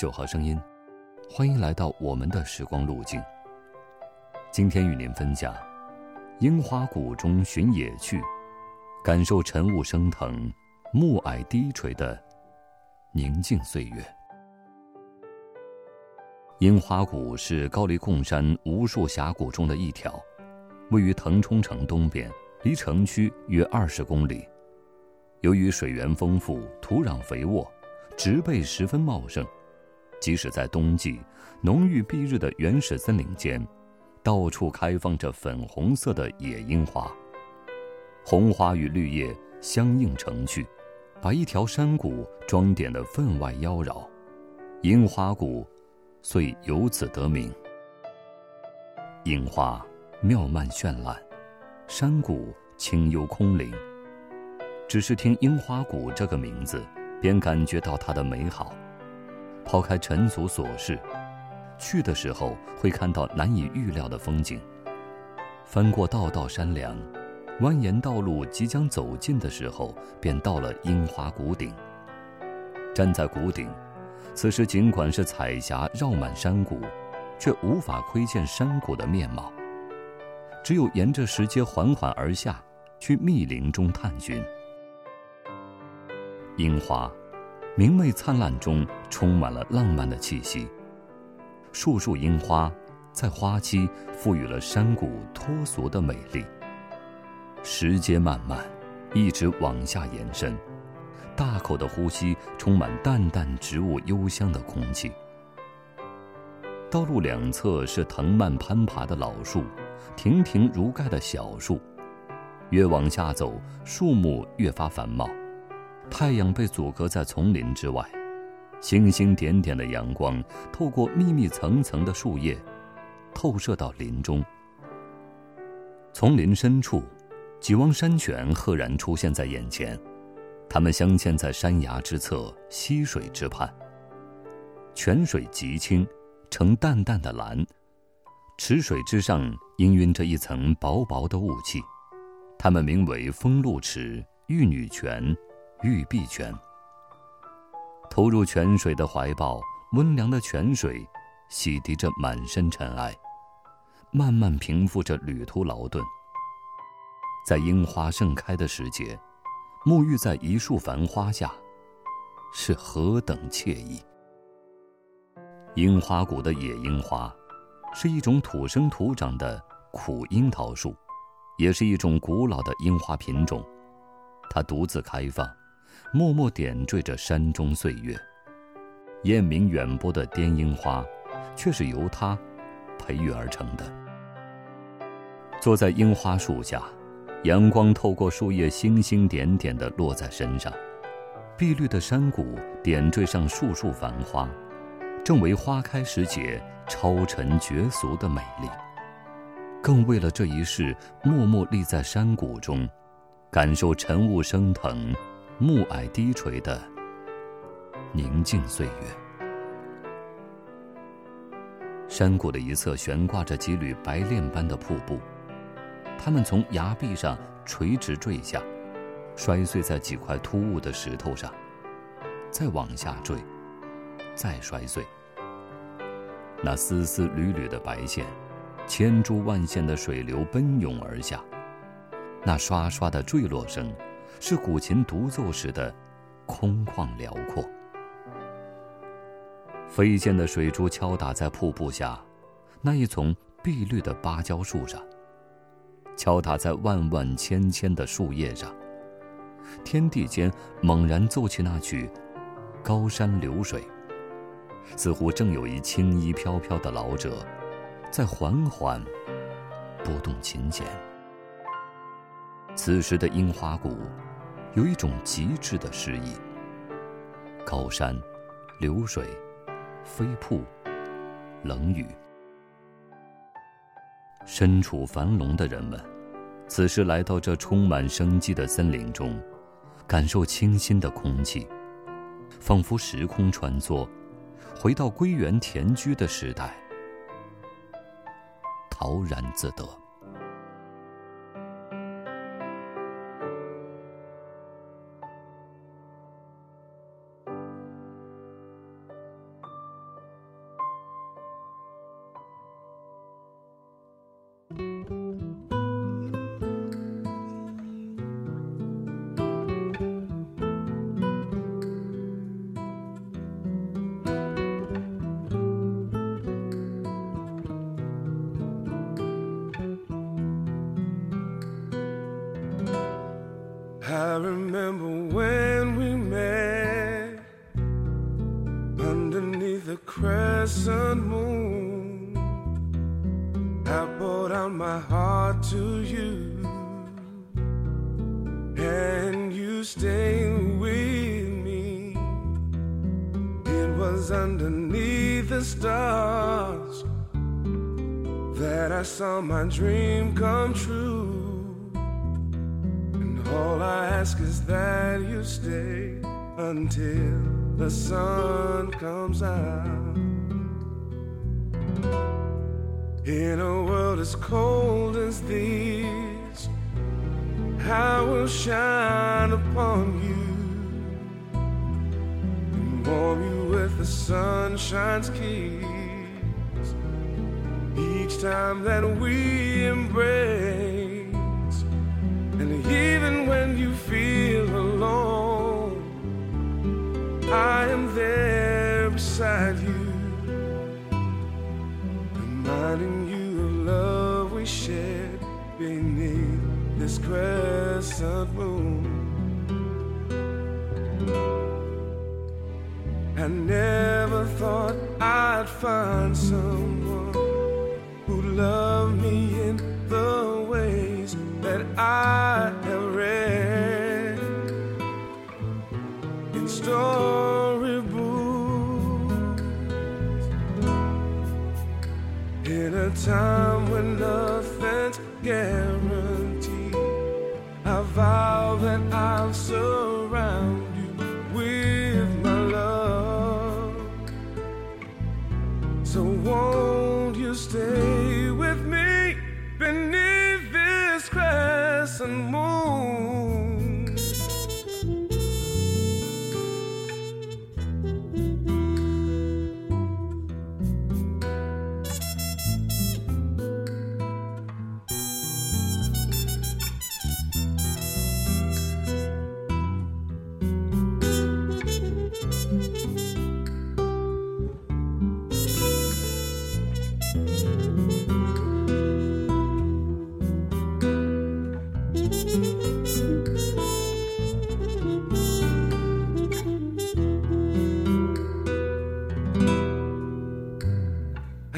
九号声音，欢迎来到我们的时光路径。今天与您分享：樱花谷中寻野趣，感受晨雾升腾、暮霭低垂的宁静岁月。樱花谷是高黎贡山无数峡谷中的一条，位于腾冲城东边，离城区约二十公里。由于水源丰富、土壤肥沃、植被十分茂盛，即使在冬季，浓郁蔽日的原始森林间，到处开放着粉红色的野樱花。红花与绿叶相映成趣，把一条山谷装点得分外妖娆，樱花谷遂由此得名。樱花妙曼绚烂，山谷清幽空灵。只是听“樱花谷”这个名字，便感觉到它的美好。抛开尘俗琐事，去的时候会看到难以预料的风景。翻过道道山梁，蜿蜒道路即将走近的时候，便到了樱花谷顶。站在谷顶，此时尽管是彩霞绕满山谷，却无法窥见山谷的面貌。只有沿着石阶缓缓而下，去密林中探寻。樱花，明媚灿烂中充满了浪漫的气息。树树樱花，在花期赋予了山谷脱俗的美丽。石阶漫漫，一直往下延伸，大口的呼吸充满淡淡植物幽香的空气。道路两侧是藤蔓攀爬的老树，亭亭如盖的小树。越往下走，树木越发繁茂。太阳被阻隔在丛林之外，星星点点的阳光透过密密层层的树叶，透射到林中。丛林深处，几汪山泉赫然出现在眼前，它们镶嵌在山崖之侧，溪水之畔。泉水极清，呈淡淡的蓝，池水之上氤氲着一层薄薄的雾气。它们名为风露池、玉女泉。玉璧泉，投入泉水的怀抱，温凉的泉水洗涤着满身尘埃，慢慢平复着旅途劳顿。在樱花盛开的时节，沐浴在一束繁花下，是何等惬意！樱花谷的野樱花，是一种土生土长的苦樱桃树，也是一种古老的樱花品种，它独自开放。默默点缀着山中岁月，艳名远播的滇樱花，却是由它培育而成的。坐在樱花树下，阳光透过树叶，星星点点地落在身上，碧绿的山谷点缀上树树繁花，正为花开时节超尘绝俗的美丽。更为了这一世，默默立在山谷中，感受晨雾升腾。暮霭低垂的宁静岁月，山谷的一侧悬挂着几缕白练般的瀑布，它们从崖壁上垂直坠下，摔碎在几块突兀的石头上，再往下坠，再摔碎。那丝丝缕缕的白线，千株万线的水流奔涌而下，那刷刷的坠落声。是古琴独奏时的空旷辽阔。飞溅的水珠敲打在瀑布下那一丛碧绿的芭蕉树上，敲打在万万千千的树叶上。天地间猛然奏起那曲《高山流水》，似乎正有一青衣飘飘的老者，在缓缓拨动琴弦。此时的樱花谷，有一种极致的诗意。高山，流水，飞瀑，冷雨。身处繁隆的人们，此时来到这充满生机的森林中，感受清新的空气，仿佛时空穿梭，回到归园田居的时代，陶然自得。I remember heart to you, and you stay with me. It was underneath the stars that I saw my dream come true. And all I ask is that you stay until the sun comes out. In a world as cold as this, I will shine upon you and warm you with the sunshine's kiss. Each time that we embrace. And even when you feel alone, I am there beside you, reminding you of love we shared beneath this crescent moon. I never thought I'd find someone time when nothing's guaranteed, I vow that I'll surround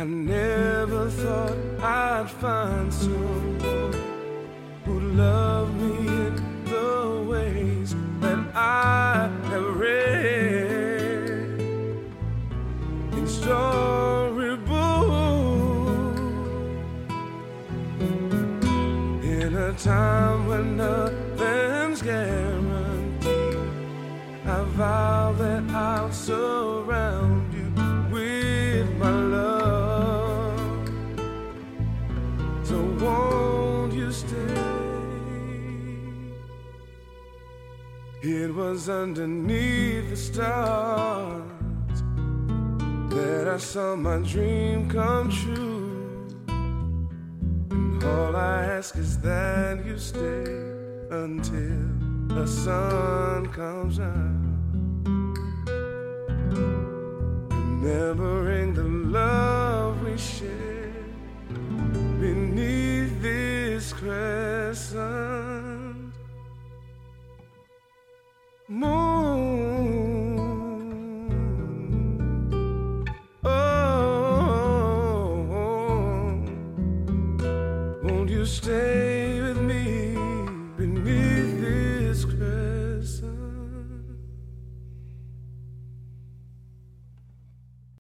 I never thought I'd find someone who loved me in the ways that I have read in storybooks. In a time when nothing's guaranteed, I vow that I'll surround It was underneath the stars that I saw my dream come true. And all I ask is that you stay until the sun comes out. Remembering the love we shared beneath this crescent